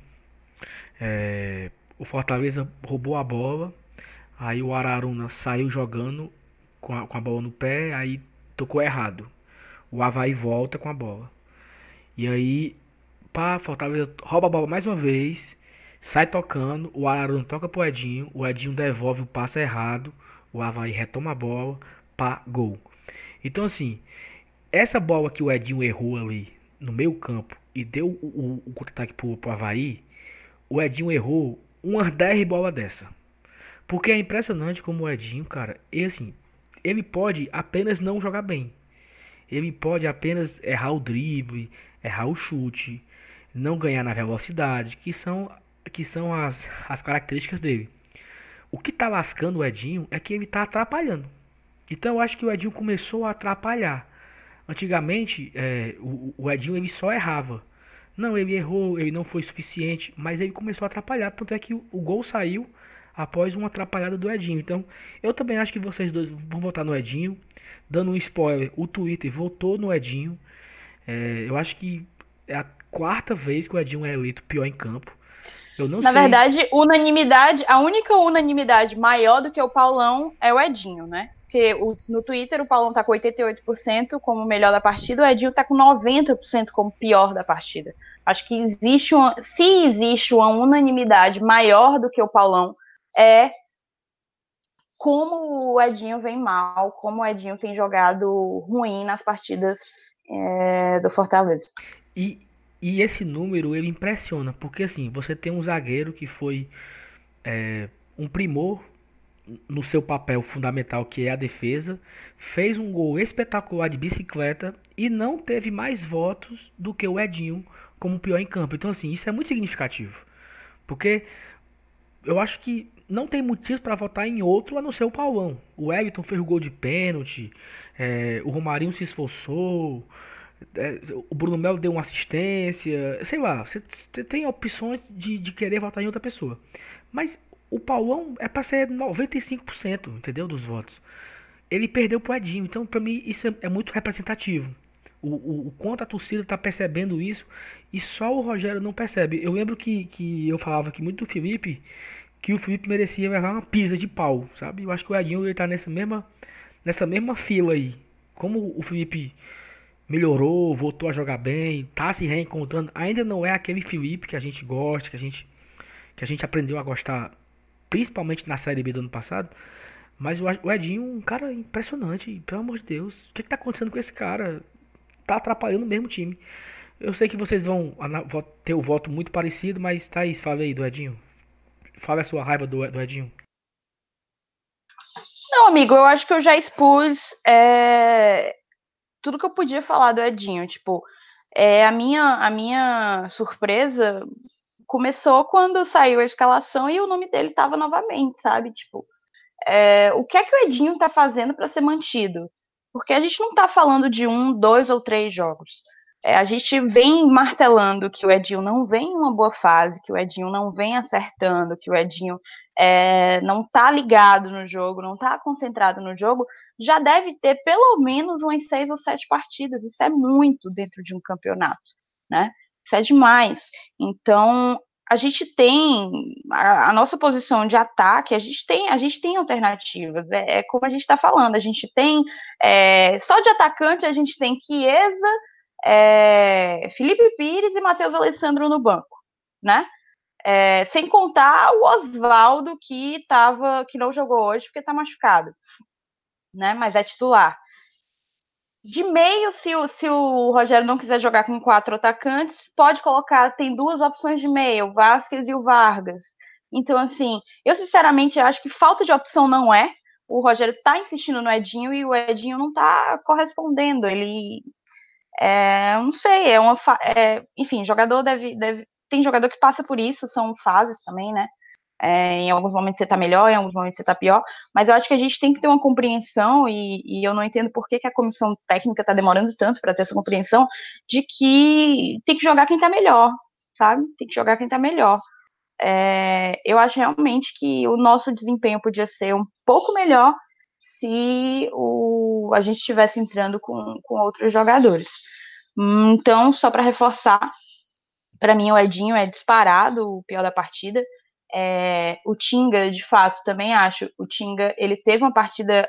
S1: é, o Fortaleza roubou a bola, Aí o Araruna saiu jogando com a, com a bola no pé, aí tocou errado. O Havaí volta com a bola. E aí, pá, Fortaleza rouba a bola mais uma vez, sai tocando, o Araruna toca pro Edinho, o Edinho devolve o passe errado, o Havaí retoma a bola, pá, gol. Então assim, essa bola que o Edinho errou ali no meio campo e deu o, o, o contra-ataque pro, pro Havaí, o Edinho errou umas 10 bolas dessa. Porque é impressionante como o Edinho, cara, e assim, ele pode apenas não jogar bem. Ele pode apenas errar o drible, errar o chute, não ganhar na velocidade, que são, que são as, as características dele. O que tá lascando o Edinho é que ele tá atrapalhando. Então eu acho que o Edinho começou a atrapalhar. Antigamente, é, o, o Edinho ele só errava. Não, ele errou, ele não foi suficiente, mas ele começou a atrapalhar. Tanto é que o, o gol saiu após uma atrapalhada do Edinho. Então, eu também acho que vocês dois vão votar no Edinho. Dando um spoiler, o Twitter votou no Edinho. É, eu acho que é a quarta vez que o Edinho é eleito pior em campo. Eu não
S2: Na
S1: sei...
S2: verdade, unanimidade, a única unanimidade maior do que o Paulão é o Edinho, né? Porque o, no Twitter o Paulão tá com 88% como melhor da partida, o Edinho tá com 90% como pior da partida. Acho que existe uma, se existe uma unanimidade maior do que o Paulão, é como o Edinho vem mal, como o Edinho tem jogado ruim nas partidas é, do Fortaleza.
S1: E, e esse número ele impressiona, porque assim, você tem um zagueiro que foi é, um primor no seu papel fundamental, que é a defesa, fez um gol espetacular de bicicleta e não teve mais votos do que o Edinho como pior em campo. Então, assim, isso é muito significativo. Porque eu acho que não tem motivo para votar em outro a não ser o Paulão. O Everton fez o gol de pênalti, é, o Romarinho se esforçou, é, o Bruno Melo deu uma assistência, sei lá, você, tem opções de, de querer votar em outra pessoa. Mas o Paulão é para ser 95%, entendeu? Dos votos. Ele perdeu pro Edinho, então para mim isso é, é, muito representativo. O, o, o, quanto a torcida tá percebendo isso e só o Rogério não percebe. Eu lembro que, que eu falava aqui muito do Felipe que o Felipe merecia levar uma pisa de pau, sabe? Eu acho que o Edinho ele tá nessa mesma, nessa mesma fila aí como o Felipe melhorou, voltou a jogar bem, tá se reencontrando, ainda não é aquele Felipe que a gente gosta, que a gente que a gente aprendeu a gostar, principalmente na Série B do ano passado. Mas o Edinho, um cara impressionante, pelo amor de Deus. O que, que tá acontecendo com esse cara? Tá atrapalhando o mesmo time. Eu sei que vocês vão ter o voto muito parecido, mas Thaís, fala aí do Edinho. Fala a sua raiva do, do Edinho.
S2: Não, amigo, eu acho que eu já expus é, tudo que eu podia falar do Edinho. Tipo, é, a, minha, a minha surpresa começou quando saiu a escalação e o nome dele tava novamente, sabe? Tipo, é, o que é que o Edinho está fazendo para ser mantido? Porque a gente não está falando de um, dois ou três jogos. É, a gente vem martelando que o Edinho não vem em uma boa fase, que o Edinho não vem acertando, que o Edinho é, não está ligado no jogo, não está concentrado no jogo, já deve ter pelo menos umas seis ou sete partidas. Isso é muito dentro de um campeonato, né? Isso é demais. Então, a gente tem a, a, nossa posição de ataque, a gente tem, a gente tem alternativas. É, é como a gente está falando, a gente tem é, só de atacante a gente tem Chiesa, é, Felipe Pires e Matheus Alessandro no banco, né? É, sem contar o Oswaldo que tava, que não jogou hoje porque está machucado, né? Mas é titular. De meio, se o, se o Rogério não quiser jogar com quatro atacantes, pode colocar, tem duas opções de meio, o Vasquez e o Vargas. Então, assim, eu sinceramente acho que falta de opção não é. O Rogério tá insistindo no Edinho e o Edinho não tá correspondendo. Ele. É, não sei, é uma. É, enfim, jogador deve, deve. Tem jogador que passa por isso, são fases também, né? É, em alguns momentos você está melhor, em alguns momentos você está pior, mas eu acho que a gente tem que ter uma compreensão, e, e eu não entendo por que, que a comissão técnica está demorando tanto para ter essa compreensão, de que tem que jogar quem está melhor, sabe? Tem que jogar quem está melhor. É, eu acho realmente que o nosso desempenho podia ser um pouco melhor se o, a gente estivesse entrando com, com outros jogadores. Então, só para reforçar, para mim o Edinho é disparado o pior da partida. É, o Tinga, de fato, também acho. O Tinga, ele teve uma partida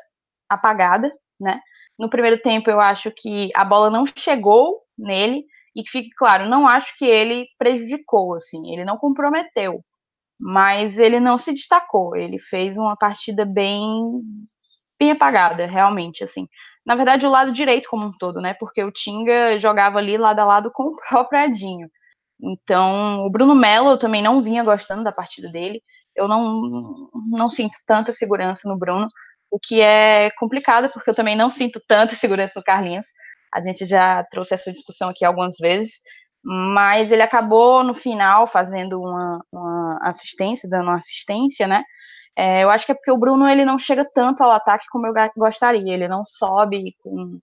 S2: apagada, né? No primeiro tempo, eu acho que a bola não chegou nele e que fique claro, não acho que ele prejudicou, assim, ele não comprometeu, mas ele não se destacou. Ele fez uma partida bem, bem apagada, realmente, assim. Na verdade, o lado direito como um todo, né? Porque o Tinga jogava ali lado a lado com o próprio Edinho. Então, o Bruno Melo também não vinha gostando da partida dele. Eu não, não sinto tanta segurança no Bruno, o que é complicado, porque eu também não sinto tanta segurança no Carlinhos. A gente já trouxe essa discussão aqui algumas vezes, mas ele acabou no final fazendo uma, uma assistência, dando uma assistência, né? É, eu acho que é porque o Bruno ele não chega tanto ao ataque como eu gostaria, ele não sobe com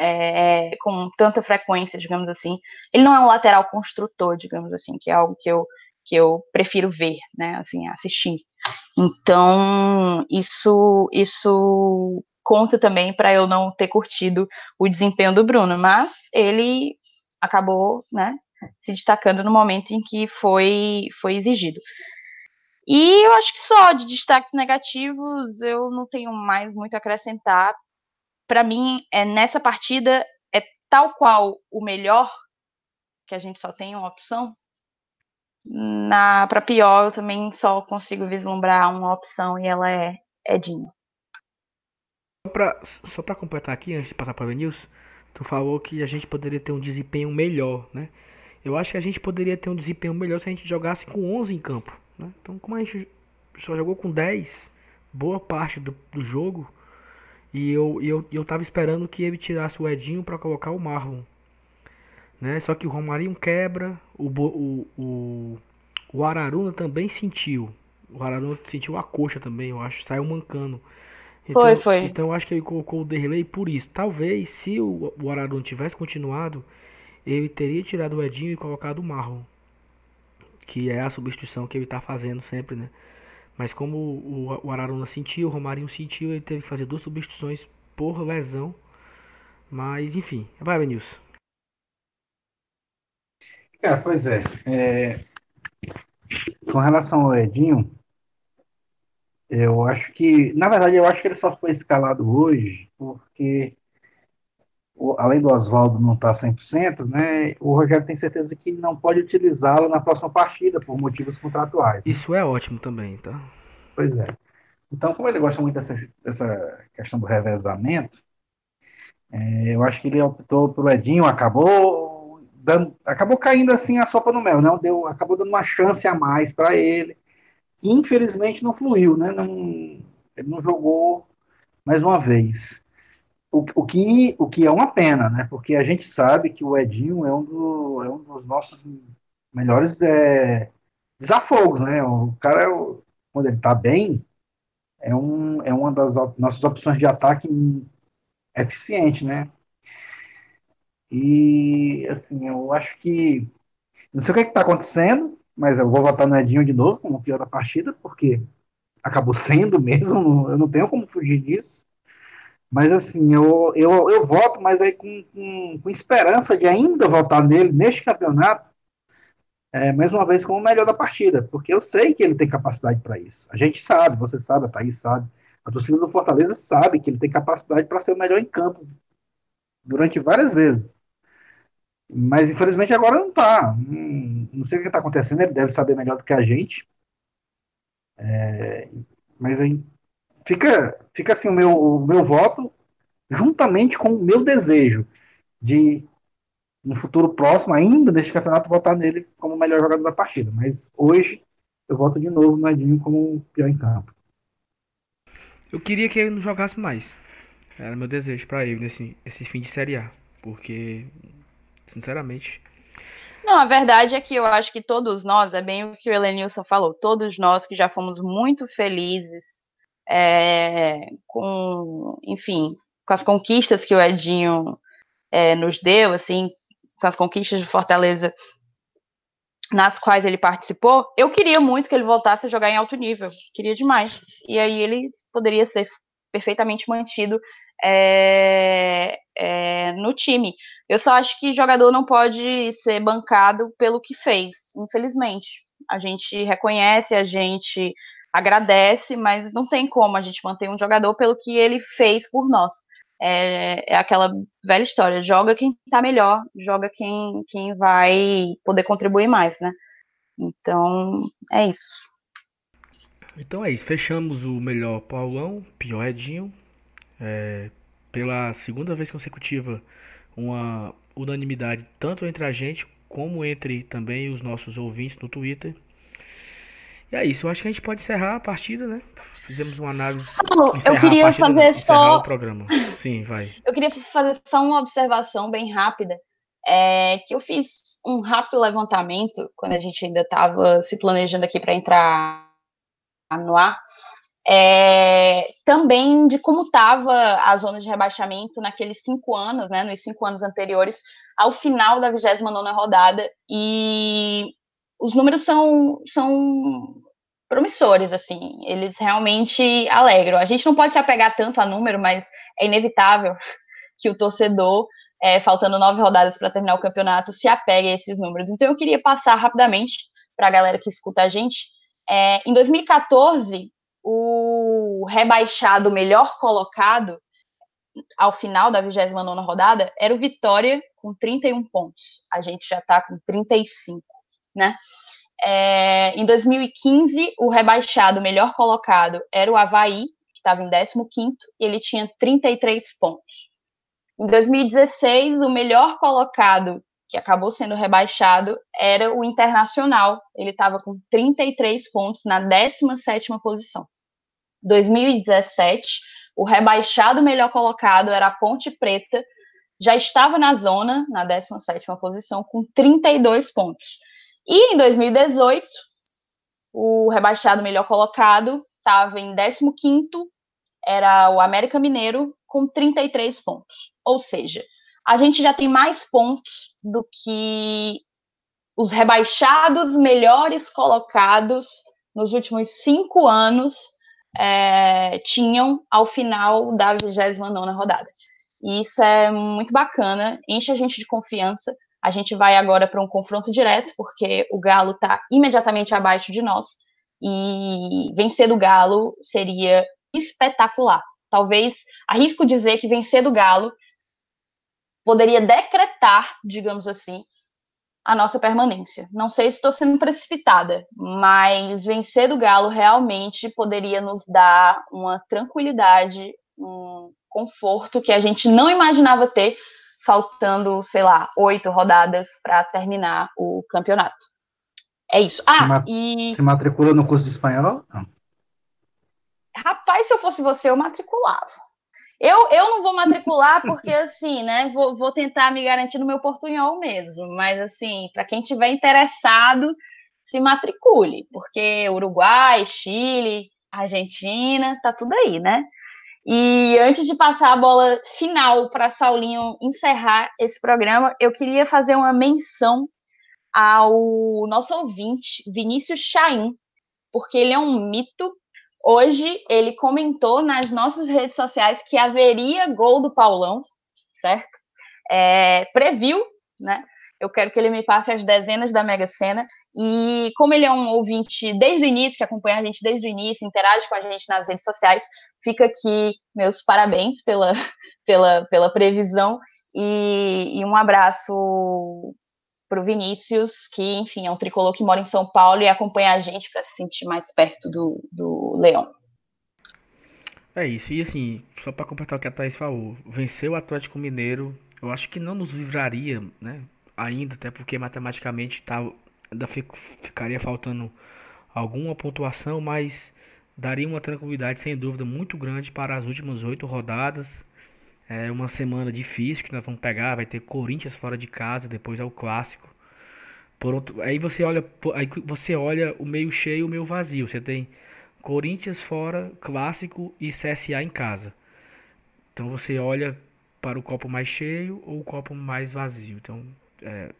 S2: é, com tanta frequência, digamos assim. Ele não é um lateral construtor, digamos assim, que é algo que eu, que eu prefiro ver, né, assim, assistir. Então, isso, isso conta também para eu não ter curtido o desempenho do Bruno, mas ele acabou, né, se destacando no momento em que foi, foi exigido. E eu acho que só de destaques negativos eu não tenho mais muito a acrescentar, para mim, é, nessa partida, é tal qual o melhor, que a gente só tem uma opção. Na para pior, eu também só consigo vislumbrar uma opção e ela é Edinho.
S1: Só para completar aqui, antes de passar para o tu falou que a gente poderia ter um desempenho melhor, né? Eu acho que a gente poderia ter um desempenho melhor se a gente jogasse com 11 em campo, né? Então, como a gente só jogou com 10, boa parte do, do jogo, e eu, eu, eu tava esperando que ele tirasse o Edinho para colocar o Marlon. Né? Só que o Romarinho quebra, o, o, o, o Araruna também sentiu. O Araruna sentiu a coxa também, eu acho, saiu mancando.
S2: Então, foi, foi.
S1: Então eu acho que ele colocou o Derlei por isso. Talvez se o, o Araruna tivesse continuado, ele teria tirado o Edinho e colocado o Marlon. Que é a substituição que ele tá fazendo sempre, né? Mas como o, o Araruna sentiu, o Romarinho sentiu, ele teve que fazer duas substituições por lesão. Mas enfim, vai, Benilson.
S3: Cara, pois é, é, Com relação ao Edinho, eu acho que. Na verdade, eu acho que ele só foi escalado hoje porque além do Oswaldo não estar tá 100%, né, o Rogério tem certeza que não pode utilizá-lo na próxima partida por motivos contratuais.
S1: Né? Isso é ótimo também, tá?
S3: Pois é. Então, como ele gosta muito dessa, dessa questão do revezamento, é, eu acho que ele optou pelo Edinho, acabou dando, acabou caindo assim a sopa no mel, não deu, acabou dando uma chance a mais para ele, que infelizmente não fluiu, né? Não, ele não jogou mais uma vez. O, o, que, o que é uma pena, né? Porque a gente sabe que o Edinho é um, do, é um dos nossos melhores é, desafogos, né? O cara, quando ele tá bem, é, um, é uma das nossas opções de ataque eficiente, né? E, assim, eu acho que. Não sei o que é está acontecendo, mas eu vou votar no Edinho de novo como pior da partida, porque acabou sendo mesmo, eu não tenho como fugir disso. Mas assim, eu, eu, eu voto, mas aí com, com, com esperança de ainda votar nele neste campeonato, é, mais uma vez como o melhor da partida, porque eu sei que ele tem capacidade para isso. A gente sabe, você sabe, a Thaís sabe, a torcida do Fortaleza sabe que ele tem capacidade para ser o melhor em campo durante várias vezes. Mas infelizmente agora não está. Hum, não sei o que está acontecendo, ele deve saber melhor do que a gente. É, mas aí fica, fica assim o meu, o meu voto, juntamente com o meu desejo de, no futuro próximo, ainda neste campeonato, votar nele como o melhor jogador da partida. Mas hoje eu voto de novo no Edinho como o pior em campo.
S1: Eu queria que ele não jogasse mais. Era meu desejo para ele nesse, nesse fim de Série A. Porque, sinceramente,
S2: não, a verdade é que eu acho que todos nós, é bem o que o Elenilson falou, todos nós que já fomos muito felizes é, com, enfim, com as conquistas que o Edinho é, nos deu, assim, com as conquistas de Fortaleza nas quais ele participou, eu queria muito que ele voltasse a jogar em alto nível, queria demais. E aí ele poderia ser perfeitamente mantido é, é, no time. Eu só acho que jogador não pode ser bancado pelo que fez, infelizmente. A gente reconhece, a gente agradece, mas não tem como a gente manter um jogador pelo que ele fez por nós. É, é aquela velha história, joga quem está melhor, joga quem, quem vai poder contribuir mais, né? Então, é isso.
S1: Então é isso, fechamos o melhor Paulão, pior Edinho. É, pela segunda vez consecutiva, uma unanimidade tanto entre a gente como entre também os nossos ouvintes no Twitter. E é isso, eu acho que a gente pode encerrar a partida, né? Fizemos uma análise.
S2: eu queria partida, fazer não, só.
S1: O programa. Sim, vai.
S2: Eu queria fazer só uma observação bem rápida. É que eu fiz um rápido levantamento quando a gente ainda estava se planejando aqui para entrar no ar. É, também de como estava a zona de rebaixamento naqueles cinco anos, né, nos cinco anos anteriores ao final da 29 rodada, e os números são, são promissores, assim, eles realmente alegram. A gente não pode se apegar tanto a número, mas é inevitável que o torcedor, é, faltando nove rodadas para terminar o campeonato, se apegue a esses números. Então eu queria passar rapidamente para a galera que escuta a gente. É, em 2014, o rebaixado melhor colocado ao final da 29 rodada era o Vitória com 31 pontos. A gente já está com 35 né? É, em 2015, o rebaixado melhor colocado era o Havaí, que estava em 15º, e ele tinha 33 pontos. Em 2016, o melhor colocado, que acabou sendo rebaixado, era o Internacional. Ele estava com 33 pontos na 17ª posição. 2017, o rebaixado melhor colocado era a Ponte Preta, já estava na zona, na 17ª posição, com 32 pontos. E em 2018, o rebaixado melhor colocado estava em 15º, era o América Mineiro, com 33 pontos. Ou seja, a gente já tem mais pontos do que os rebaixados melhores colocados nos últimos cinco anos é, tinham ao final da 29 rodada. E isso é muito bacana, enche a gente de confiança, a gente vai agora para um confronto direto, porque o Galo está imediatamente abaixo de nós. E vencer do Galo seria espetacular. Talvez arrisco dizer que vencer do Galo poderia decretar, digamos assim, a nossa permanência. Não sei se estou sendo precipitada, mas vencer do Galo realmente poderia nos dar uma tranquilidade, um conforto que a gente não imaginava ter, faltando, sei lá, oito rodadas para terminar o campeonato. É isso.
S3: Ah, se e. Se matricula no curso de espanhol? Não.
S2: Rapaz, se eu fosse você, eu matriculava. Eu, eu não vou matricular porque, assim, né, vou, vou tentar me garantir no meu portunhol mesmo. Mas, assim, para quem tiver interessado, se matricule, porque Uruguai, Chile, Argentina, tá tudo aí, né? E antes de passar a bola final para Saulinho encerrar esse programa, eu queria fazer uma menção ao nosso ouvinte, Vinícius Chaim, porque ele é um mito Hoje ele comentou nas nossas redes sociais que haveria gol do Paulão, certo? É, previu, né? Eu quero que ele me passe as dezenas da Mega Sena. E como ele é um ouvinte desde o início, que acompanha a gente desde o início, interage com a gente nas redes sociais, fica aqui meus parabéns pela, pela, pela previsão e, e um abraço para o Vinícius, que, enfim, é um tricolor que mora em São Paulo e acompanha a gente para se sentir mais perto do, do Leão.
S1: É isso, e assim, só para completar o que a Thaís falou, vencer o Atlético Mineiro, eu acho que não nos livraria, né, ainda, até porque matematicamente tá, ainda ficaria faltando alguma pontuação, mas daria uma tranquilidade, sem dúvida, muito grande para as últimas oito rodadas, é uma semana difícil que nós vamos pegar, vai ter Corinthians fora de casa, depois é o clássico. Por outro, aí você olha, aí você olha o meio cheio, o meio vazio. Você tem Corinthians fora, clássico e CSA em casa. Então você olha para o copo mais cheio ou o copo mais vazio. Então é,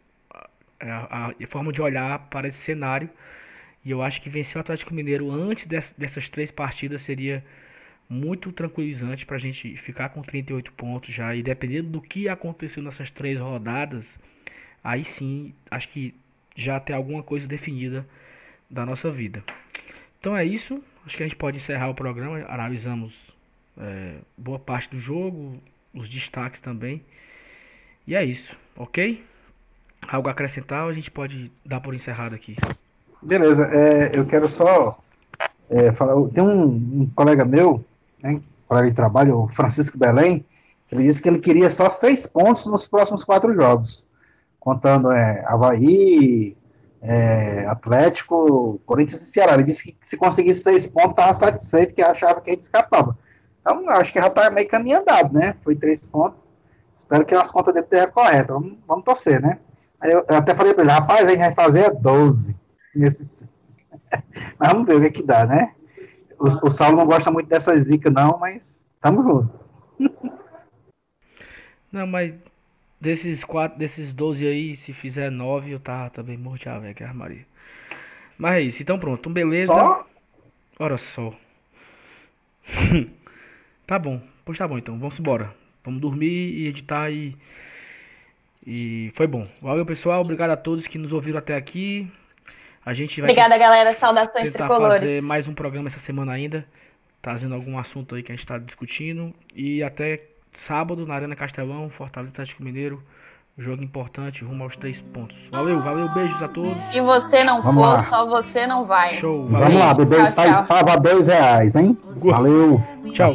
S1: é a, a, forma de olhar para esse cenário. E eu acho que vencer o Atlético Mineiro antes dessas três partidas seria muito tranquilizante para a gente ficar com 38 pontos já. E dependendo do que aconteceu nessas três rodadas, aí sim acho que já tem alguma coisa definida da nossa vida. Então é isso. Acho que a gente pode encerrar o programa. Analisamos é, boa parte do jogo, os destaques também. E é isso, ok? Algo a acrescentar a gente pode dar por encerrado aqui?
S3: Beleza, é, eu quero só é, falar. Tem um, um colega meu né, colega de trabalho, o Francisco Belém, ele disse que ele queria só seis pontos nos próximos quatro jogos, contando é, Havaí, é, Atlético, Corinthians e Ceará. Ele disse que se conseguisse seis pontos, estava satisfeito, que achava que a gente escapava. Então, acho que já está meio caminho andado, né? Foi três pontos. Espero que as contas dele estejam corretas. Vamos, vamos torcer, né? Aí eu, eu até falei para ele, rapaz, a gente vai fazer 12. Nesse... Mas vamos ver o que, é que dá, né? O, o Saulo não gosta muito dessa zica, não, mas tamo junto.
S1: Não, mas desses quatro, desses 12 aí, se fizer 9, eu tava também morto já, velho, que armaria. Mas é isso, então pronto, então beleza. Só? Ora só. tá bom, pois tá bom então, vamos embora. Vamos dormir e editar e. E foi bom. Valeu, pessoal. Obrigado a todos que nos ouviram até aqui. A gente vai
S2: Obrigada, galera. Saudações
S1: tentar
S2: tricolores.
S1: fazer mais um programa essa semana ainda, trazendo algum assunto aí que a gente está discutindo. E até sábado na Arena Castelão, Fortaleza Atlético Mineiro. Jogo importante, rumo aos três pontos. Valeu, valeu, beijos a todos.
S2: Se você não Vamos for, lá. só você não vai.
S3: Show, valeu. Vamos lá, bebê tchau, tchau. paga dois reais, hein? Valeu.
S1: Tchau.